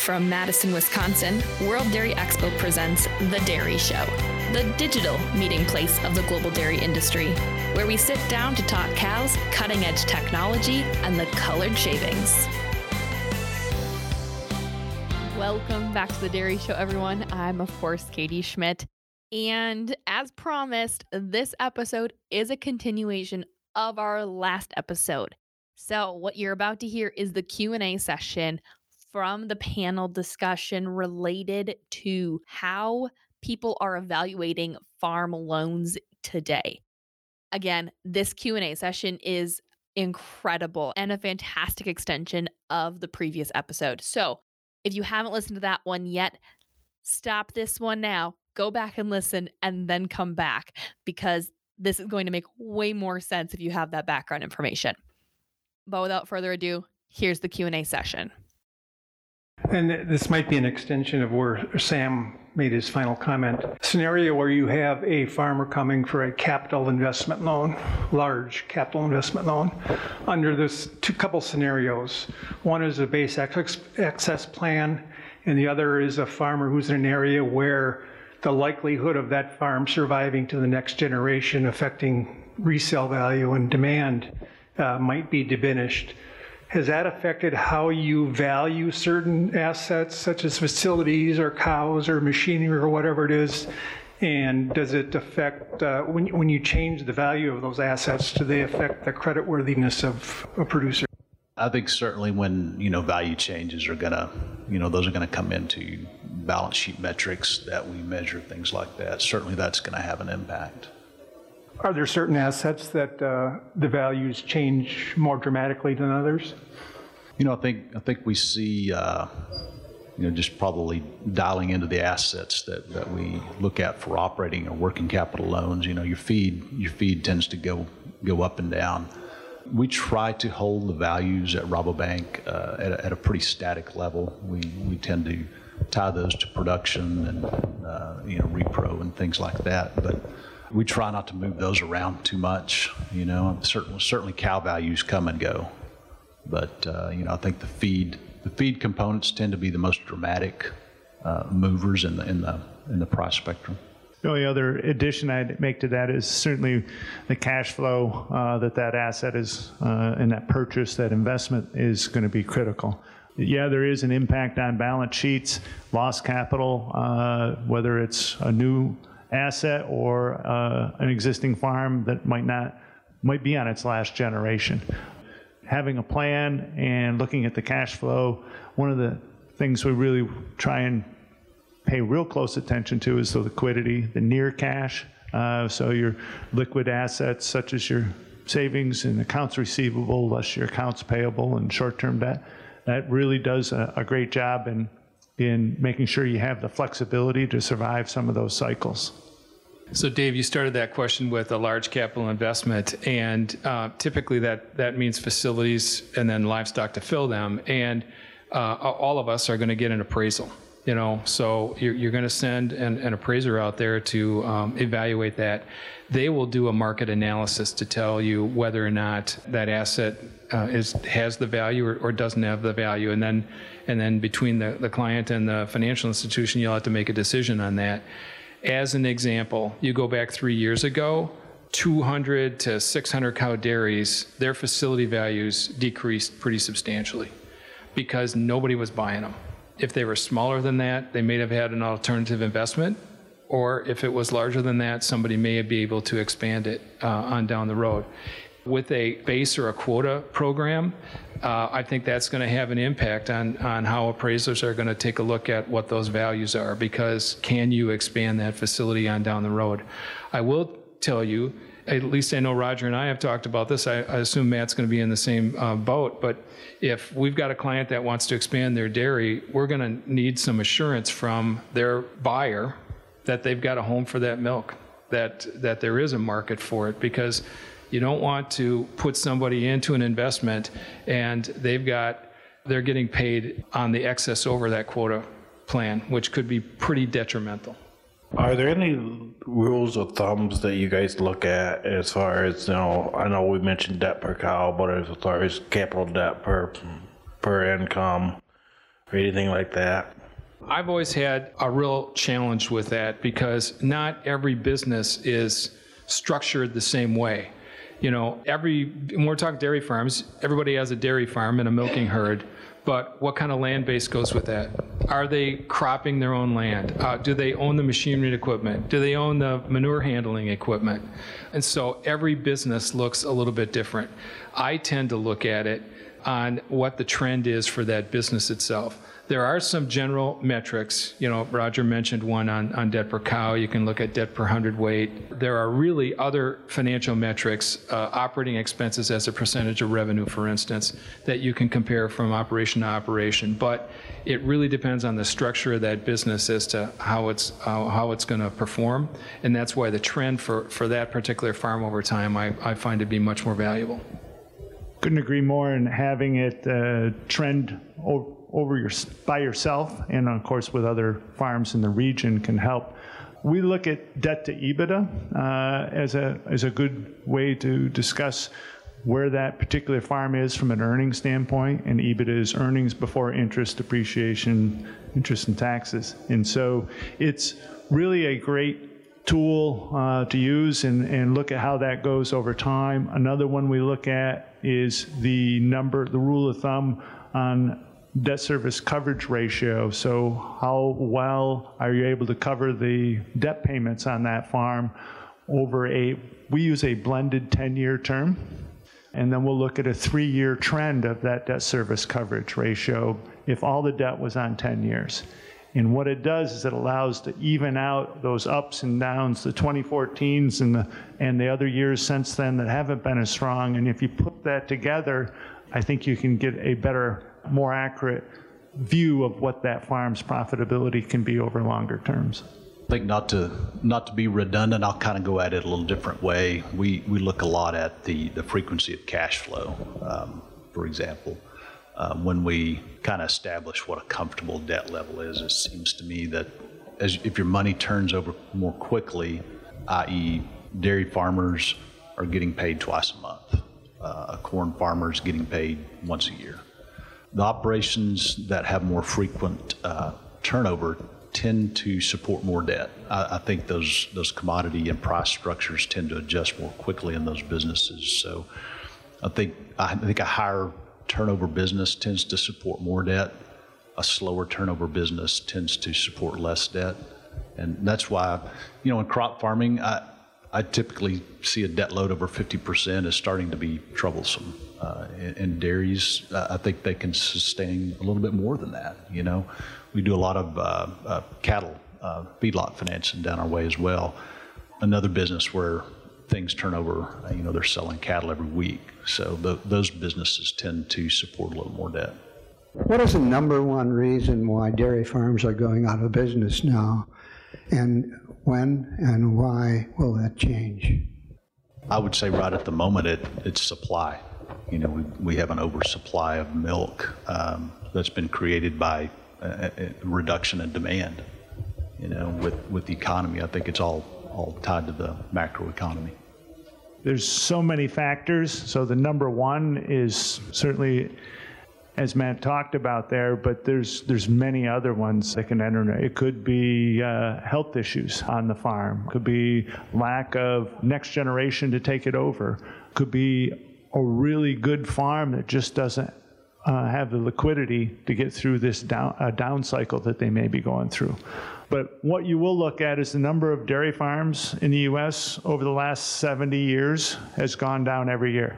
From Madison, Wisconsin, World Dairy Expo presents The Dairy Show, the digital meeting place of the global dairy industry, where we sit down to talk cows, cutting edge technology, and the colored shavings. Welcome back to The Dairy Show, everyone. I'm, of course, Katie Schmidt. And as promised, this episode is a continuation of our last episode. So, what you're about to hear is the Q&A session from the panel discussion related to how people are evaluating farm loans today. Again, this Q&A session is incredible and a fantastic extension of the previous episode. So, if you haven't listened to that one yet, stop this one now, go back and listen and then come back because this is going to make way more sense if you have that background information. But without further ado, here's the Q&A session. And this might be an extension of where Sam made his final comment. Scenario where you have a farmer coming for a capital investment loan, large capital investment loan. Under this two couple scenarios. One is a base excess plan, and the other is a farmer who's in an area where the likelihood of that farm surviving to the next generation affecting resale value and demand uh, might be diminished. Has that affected how you value certain assets, such as facilities or cows or machinery or whatever it is? And does it affect, uh, when, when you change the value of those assets, do they affect the creditworthiness of a producer? I think certainly when, you know, value changes are to, you know, those are to come into balance sheet metrics that we measure, things like that. Certainly that's to have an impact. Are there certain assets that uh, the values change more dramatically than others? You know, I think I think we see, uh, you know, just probably dialing into the assets that, that we look at for operating or working capital loans. You know, your feed your feed tends to go go up and down. We try to hold the values at Rabobank uh, at, a, at, a, pretty static level. We we tend to tie those to production and uh, you know repro and things like that, but we try not to move those around too much. You know, certainly certainly cow values come and go, but uh, you know I think the feed the feed components tend to be the most dramatic uh, movers in the in the in the price spectrum. The only other addition I'd make to that is certainly the cash flow uh, that that asset is uh, and that purchase, that investment is going to be critical. Yeah, there is an impact on balance sheets, lost capital, uh, whether it's a new asset or uh, an existing farm that might not might be on its last generation. Having a plan and looking at the cash flow, one of the things we really try and pay real close attention to is the liquidity, the near cash. Uh, so your liquid assets, such as your savings and accounts receivable, less your accounts payable and short-term debt, that really does a, a great job in in making sure you have the flexibility to survive some of those cycles. So, Dave, you started that question with a large capital investment, and uh, typically that, that means facilities and then livestock to fill them. And uh, all of us are going to get an appraisal, you know. So you're, you're going to send an, an, appraiser out there to um, evaluate that. They will do a market analysis to tell you whether or not that asset uh, is has the value or, or, doesn't have the value, and then and then between the, the client and the financial institution, you'll have to make a decision on that. As an example, you go back three years ago, 200 to 600 cow dairies, their facility values decreased pretty substantially because nobody was buying them. If they were smaller than that, they may have had an alternative investment, or if it was larger than that, somebody may be able to expand it uh, on down the road. With a base or a quota program, uh, I think that's going to have an impact on, on how appraisers are going to take a look at what those values are because can you expand that facility on down the road? I will tell you, at least I know Roger and I have talked about this. I, I assume Matt's going to be in the same uh, boat. But if we've got a client that wants to expand their dairy, we're going to need some assurance from their buyer that they've got a home for that milk, that that there is a market for it, because you don't want to put somebody into an investment and they've got they're getting paid on the excess over that quota plan, which could be pretty detrimental. Are there any rules or thumbs that you guys look at as far as you know? I know we mentioned debt per cow, but as far as capital debt per per income, or anything like that? I've always had a real challenge with that because not every business is structured the same way. You know, every, when we're talking dairy farms, everybody has a dairy farm and a milking herd, but what kind of land base goes with that? Are they cropping their own land? Uh, do they own the machinery and equipment? Do they own the manure handling equipment? And so every business looks a little bit different. I tend to look at it on what the trend is for that business itself. There are some general metrics. You know, Roger mentioned one on, on debt per cow. You can look at debt per hundredweight. There are really other financial metrics, uh, operating expenses as a percentage of revenue, for instance, that you can compare from operation to operation. But it really depends on the structure of that business as to how it's how, how it's going to perform, and that's why the trend for for that particular farm over time I, I find to be much more valuable. Couldn't agree more in having it uh, trend over over your, by yourself, and of course with other farms in the region can help. We look at debt to EBITDA uh, as a as a good way to discuss where that particular farm is from an earnings standpoint, and EBITDA is earnings before interest, depreciation, interest and taxes. And so it's really a great tool uh, to use and, and look at how that goes over time. Another one we look at is the number, the rule of thumb on debt service coverage ratio. So how well are you able to cover the debt payments on that farm over a, we use a blended 10-year term. And then we'll look at a three-year trend of that debt service coverage ratio if all the debt was on 10 years. And what it does is it allows to even out those ups and downs, the 2014s and the, and the other years since then that haven't been as strong. And if you put that together, I think you can get a better more accurate view of what that farm's profitability can be over longer terms. I think not to not to be redundant, I'll kind of go at it a little different way. We we look a lot at the the frequency of cash flow, um, for example. Um, when we kind of establish what a comfortable debt level is, it seems to me that as if your money turns over more quickly, i.e., dairy farmers are getting paid twice a month, uh, a corn farmer is getting paid once a year the operations that have more frequent uh, turnover tend to support more debt. I, I, think those those commodity and price structures tend to adjust more quickly in those businesses. So I think I think a higher turnover business tends to support more debt. A slower turnover business tends to support less debt, and that's why, you know, in crop farming, I I typically see a debt load over 50% as starting to be troublesome. Uh, in, in, dairies, uh, I think they can sustain a little bit more than that. You know, we do a lot of uh, uh cattle uh, feedlot financing down our way as well. Another business where things turn over. Uh, you know, they're selling cattle every week, so the, those businesses tend to support a little more debt. What is the number one reason why dairy farms are going out of business now? And when and why will that change? I would say right at the moment it, it's supply. You know, we, we have an oversupply of milk um, that's been created by a, a reduction in demand. You know, with, with the economy, I think it's all, all tied to the macroeconomy. There's so many factors. So the number one is certainly as Matt talked about there, but there's there's many other ones that can enter. It could be uh, health issues on the farm. Could be lack of next generation to take it over. Could be a really good farm that just doesn't uh, have the liquidity to get through this down uh, down cycle that they may be going through. But what you will look at is the number of dairy farms in the U.S. over the last 70 years has gone down every year.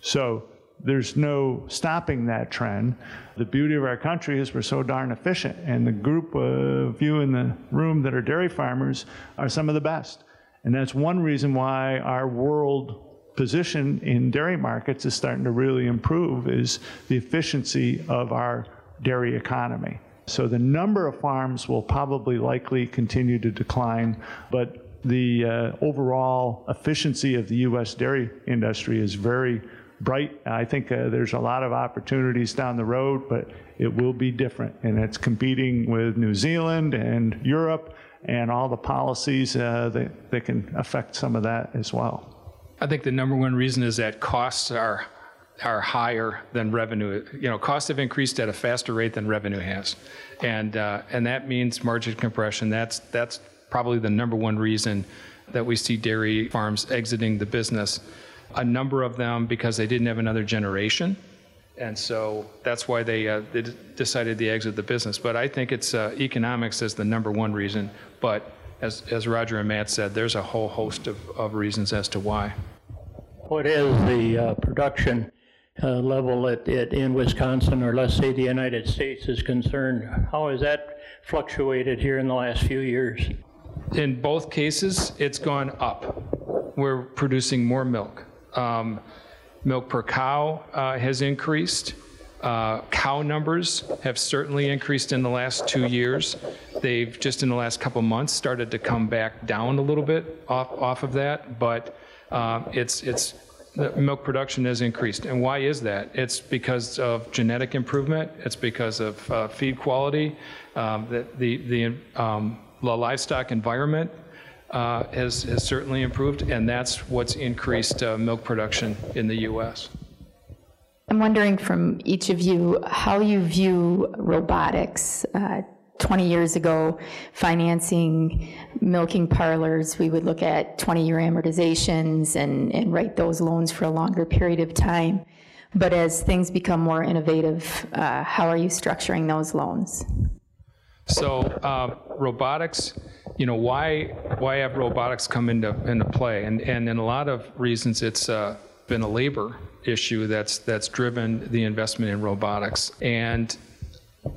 So there's no stopping that trend. The beauty of our country is we're so darn efficient, and the group of you in the room that are dairy farmers are some of the best. And that's one reason why our world position in dairy markets is starting to really improve is the efficiency of our dairy economy. So the number of farms will probably likely continue to decline, but the uh, overall efficiency of the U.S. dairy industry is very bright. I think uh, there's a lot of opportunities down the road, but it will be different. And it's competing with New Zealand and Europe and all the policies uh, that, that can affect some of that as well. I think the number one reason is that costs are are higher than revenue. You know, costs have increased at a faster rate than revenue has. And, uh, and that means margin compression. That's, that's probably the number one reason that we see dairy farms exiting the business. A number of them because they didn't have another generation. And so that's why they, uh, they decided to exit the business. But I think it's uh, economics is the number one reason. But as, as Roger and Matt said, there's a whole host of, of reasons as to why. What is the uh, production uh, level at, at, in Wisconsin, or let's say the United States is concerned? How has that fluctuated here in the last few years? In both cases, it's gone up. We're producing more milk. Um, milk per cow uh, has increased. Uh, cow numbers have certainly increased in the last two years. They've just in the last couple months started to come back down a little bit off, off of that, but uh, it's, it's, milk production has increased. And why is that? It's because of genetic improvement, it's because of uh, feed quality, um, the, the, the, um, the livestock environment uh, has, has certainly improved, and that's what's increased uh, milk production in the U.S. I'm wondering from each of you how you view robotics. Uh, 20 years ago, financing milking parlors, we would look at 20 year amortizations and, and write those loans for a longer period of time. But as things become more innovative, uh, how are you structuring those loans? So, uh, robotics, you know, why why have robotics come into into play? And and in a lot of reasons, it's uh, been a labor issue that's that's driven the investment in robotics. And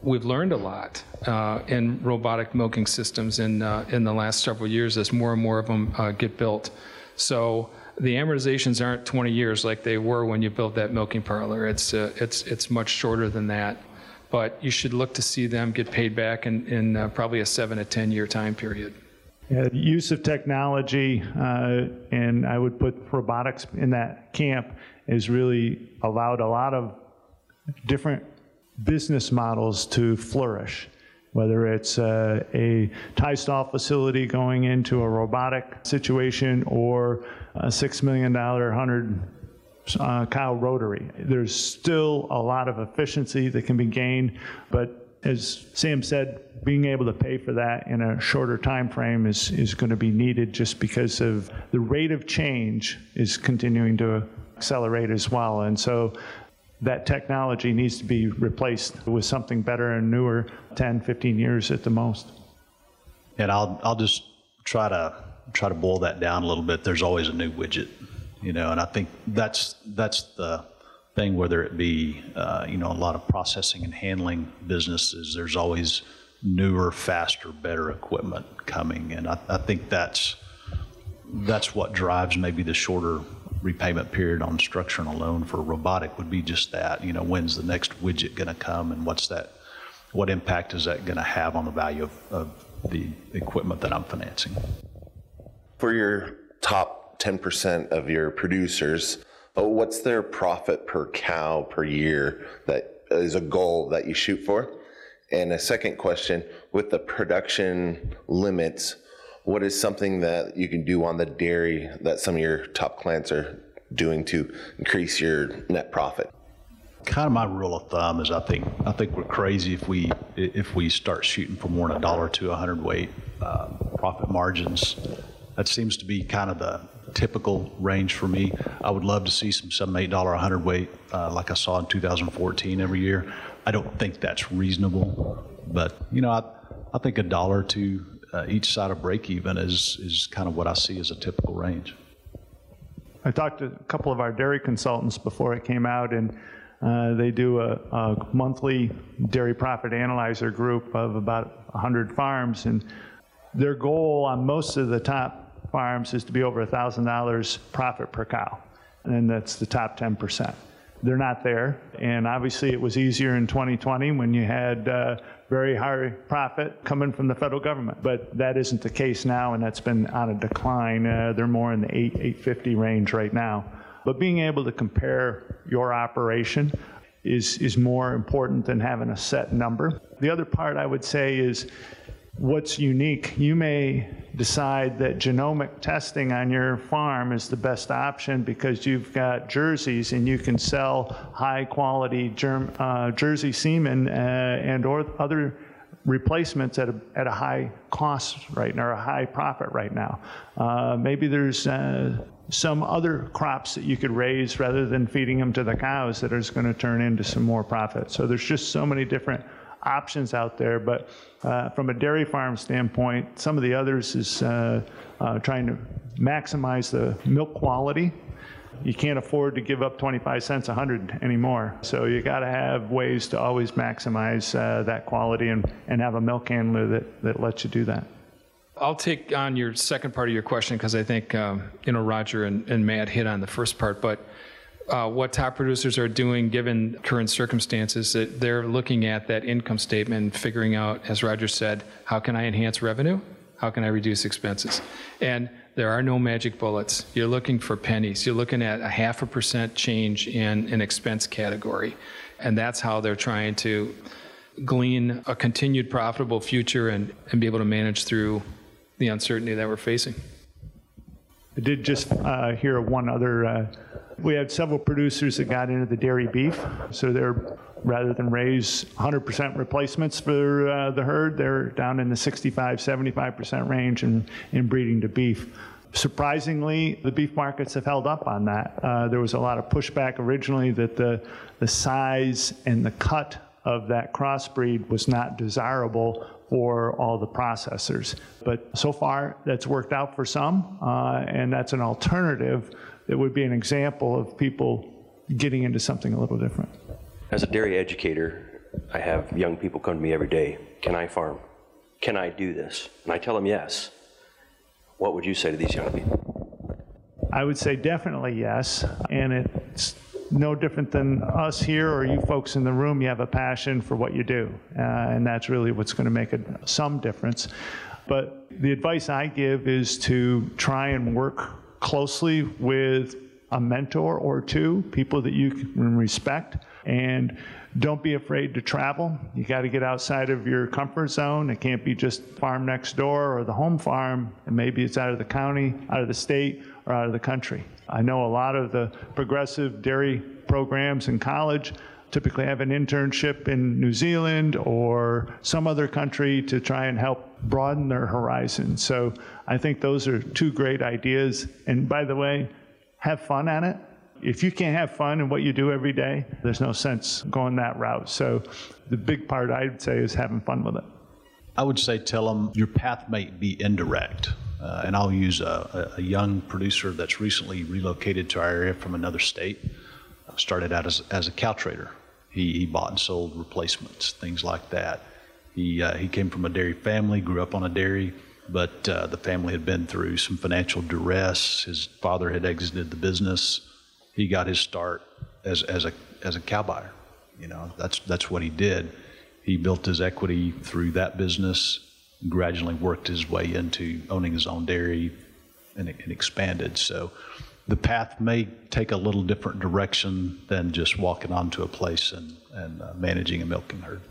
we've learned a lot uh, in robotic milking systems in uh, in the last several years as more and more of them uh, get built. So the amortizations aren't 20 years like they were when you built that milking parlor. It's uh, it's it's much shorter than that. But you should look to see them get paid back in, in uh, probably a seven to 10 year time period. Yeah, use of technology, uh, and I would put robotics in that camp, has really allowed a lot of different business models to flourish. Whether it's uh, a tie stall facility going into a robotic situation or a $6 million, 100 uh, cow rotary. There's still a lot of efficiency that can be gained, but as Sam said, being able to pay for that in a shorter time frame is, is going to be needed just because of the rate of change is continuing to accelerate as well. And so that technology needs to be replaced with something better and newer 10, 15 years at the most. And I'll, I'll just try to try to boil that down a little bit. There's always a new widget, you know, and I think that's that's the thing, whether it be, uh, you know, a lot of processing and handling businesses, there's always newer, faster, better equipment coming. And I, I think that's, that's what drives maybe the shorter repayment period on structuring a loan for robotic would be just that, you know, when's the next widget going to come and what's that, what impact is that going to have on the value of, of the equipment that I'm financing? For your top 10% of your producers, oh, what's their profit per cow per year that is a goal that you shoot for? And a second question with the production limits, what is something that you can do on the dairy that some of your top clients are doing to increase your net profit? Kind of my rule of thumb is I think I think we're crazy if we if we start shooting for more than a dollar to a hundredweight uh, profit margins. That seems to be kind of the typical range for me. I would love to see some seven, eight dollar a hundredweight uh, like I saw in 2014 every year. I don't think that's reasonable, but you know, I, I think a dollar to uh, each side of break even is is kind of what I see as a typical range. I talked to a couple of our dairy consultants before it came out, and uh, they do a, a, monthly dairy profit analyzer group of about 100 farms, and their goal on most of the top farms is to be over $1,000 profit per cow, and that's the top 10%. They're not there, and obviously it was easier in 2020 when you had uh, very high profit coming from the federal government, but that isn't the case now, and that's been on a decline. Uh, they're more in the 8, 850 range right now. But being able to compare your operation is, is more important than having a set number. The other part I would say is what's unique. You may decide that genomic testing on your farm is the best option because you've got jerseys and you can sell high quality germ, uh, jersey semen uh, and or other replacements at a, at a high cost right now or a high profit right now. Uh, maybe there's uh, some other crops that you could raise rather than feeding them to the cows that is going to turn into some more profit. So there's just so many different options out there. But uh, from a dairy farm standpoint, some of the others is uh, uh, trying to maximize the milk quality. You can't afford to give up 25 cents a hundred anymore. So you got to have ways to always maximize uh, that quality and, and have a milk handler that, that lets you do that. I'll take on your second part of your question because I think um, you know Roger and, and Matt hit on the first part, but uh, what top producers are doing given current circumstances that they're looking at that income statement and figuring out as roger said how can i enhance revenue? How can i reduce expenses? And there are no magic bullets. You're looking for pennies. You're looking at a half a percent change in an expense category. And that's how they're trying to glean a continued profitable future and, and be able to manage through the uncertainty that we're facing I did just uh, hear one other. Uh, we had several producers that got into the dairy beef, so they're rather than raise 100% replacements for uh, the herd, they're down in the 65, 75% range in, in breeding to beef. Surprisingly, the beef markets have held up on that. Uh, there was a lot of pushback originally that the, the size and the cut of that crossbreed was not desirable for all the processors. But so far, that's worked out for some, uh, and that's an alternative that would be an example of people getting into something a little different. As a dairy educator, I have young people come to me every day. Can I farm? Can I do this? And I tell them yes. What would you say to these young people? I would say definitely yes. And it's no different than us here or you folks in the room. You have a passion for what you do, uh, and that's really what's going to make it some difference. But the advice I give is to try and work closely with a mentor or two, people that you can respect, and don't be afraid to travel. You got to get outside of your comfort zone. It can't be just farm next door or the home farm, and maybe it's out of the county, out of the state, or out of the country. I know a lot of the progressive dairy programs in college typically have an internship in New Zealand or some other country to try and help broaden their horizon. So I think those are two great ideas. And by the way, have fun at it. If you can't have fun in what you do every day, there's no sense going that route. So the big part I'd say is having fun with it. I would say tell them your path may be indirect. Uh, and I'll use a, a, young producer that's recently relocated to our area from another state. Started out as, as a cow trader. He, he bought and sold replacements, things like that. He, uh, he came from a dairy family, grew up on a dairy, but uh, the family had been through some financial duress. His father had exited the business. He got his start as, as, a, as a cow buyer. You know, that's, that's what he did. He built his equity through that business gradually worked his way into owning his own dairy and, and expanded. So the path may take a little different direction than just walking onto a place and, and uh, managing a milking herd.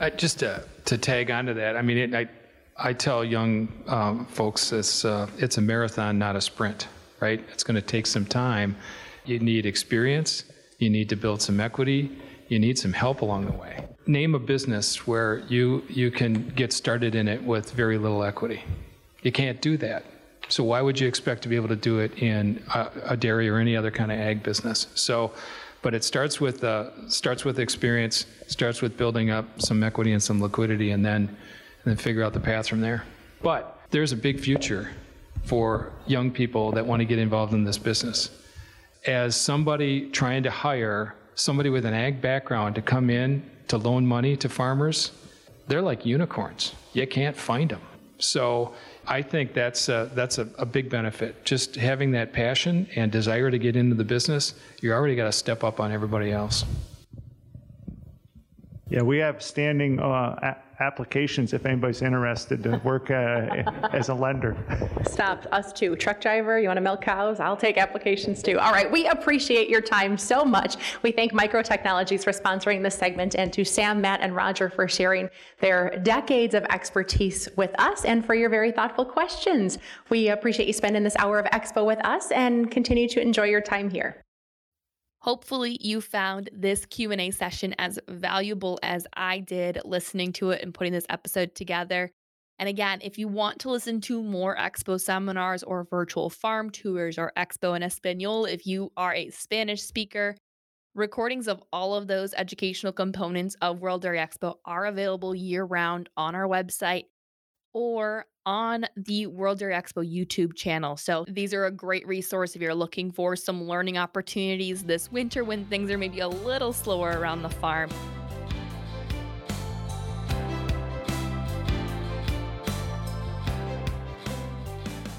Uh, just to, to tag onto that, I mean, it, I, I tell young um, folks it's, uh, it's a marathon, not a sprint, right? It's going to take some time. You need experience, you need to build some equity, you need some help along the way. Name a business where you, you can get started in it with very little equity. You can't do that. So why would you expect to be able to do it in a, a dairy or any other kind of ag business? So, but it starts with uh, starts with experience, starts with building up some equity and some liquidity, and then and then figure out the path from there. But there's a big future for young people that want to get involved in this business. As somebody trying to hire somebody with an ag background to come in to loan money to farmers, they're like unicorns. You can't find them. So I think that's a, that's a, a, big benefit. Just having that passion and desire to get into the business, you already got to step up on everybody else. Yeah, we have standing uh, a- applications if anybody's interested to work uh, as a lender. Stop, us too. Truck driver, you want to milk cows? I'll take applications too. All right, we appreciate your time so much. We thank Micro Technologies for sponsoring this segment and to Sam, Matt, and Roger for sharing their decades of expertise with us and for your very thoughtful questions. We appreciate you spending this hour of expo with us and continue to enjoy your time here. Hopefully you found this Q&A session as valuable as I did listening to it and putting this episode together. And again, if you want to listen to more Expo seminars or virtual farm tours or Expo en Espanol, if you are a Spanish speaker, recordings of all of those educational components of World Dairy Expo are available year round on our website or on the World Dairy Expo YouTube channel. So these are a great resource if you're looking for some learning opportunities this winter when things are maybe a little slower around the farm.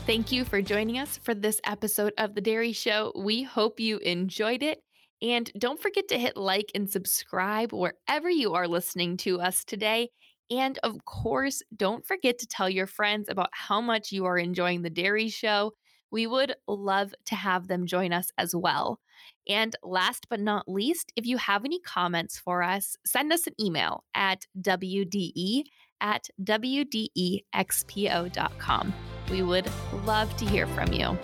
Thank you for joining us for this episode of The Dairy Show. We hope you enjoyed it. And don't forget to hit like and subscribe wherever you are listening to us today. And of course, don't forget to tell your friends about how much you are enjoying the Dairy Show. We would love to have them join us as well. And last but not least, if you have any comments for us, send us an email at WDE at WDEXPO.com. We would love to hear from you.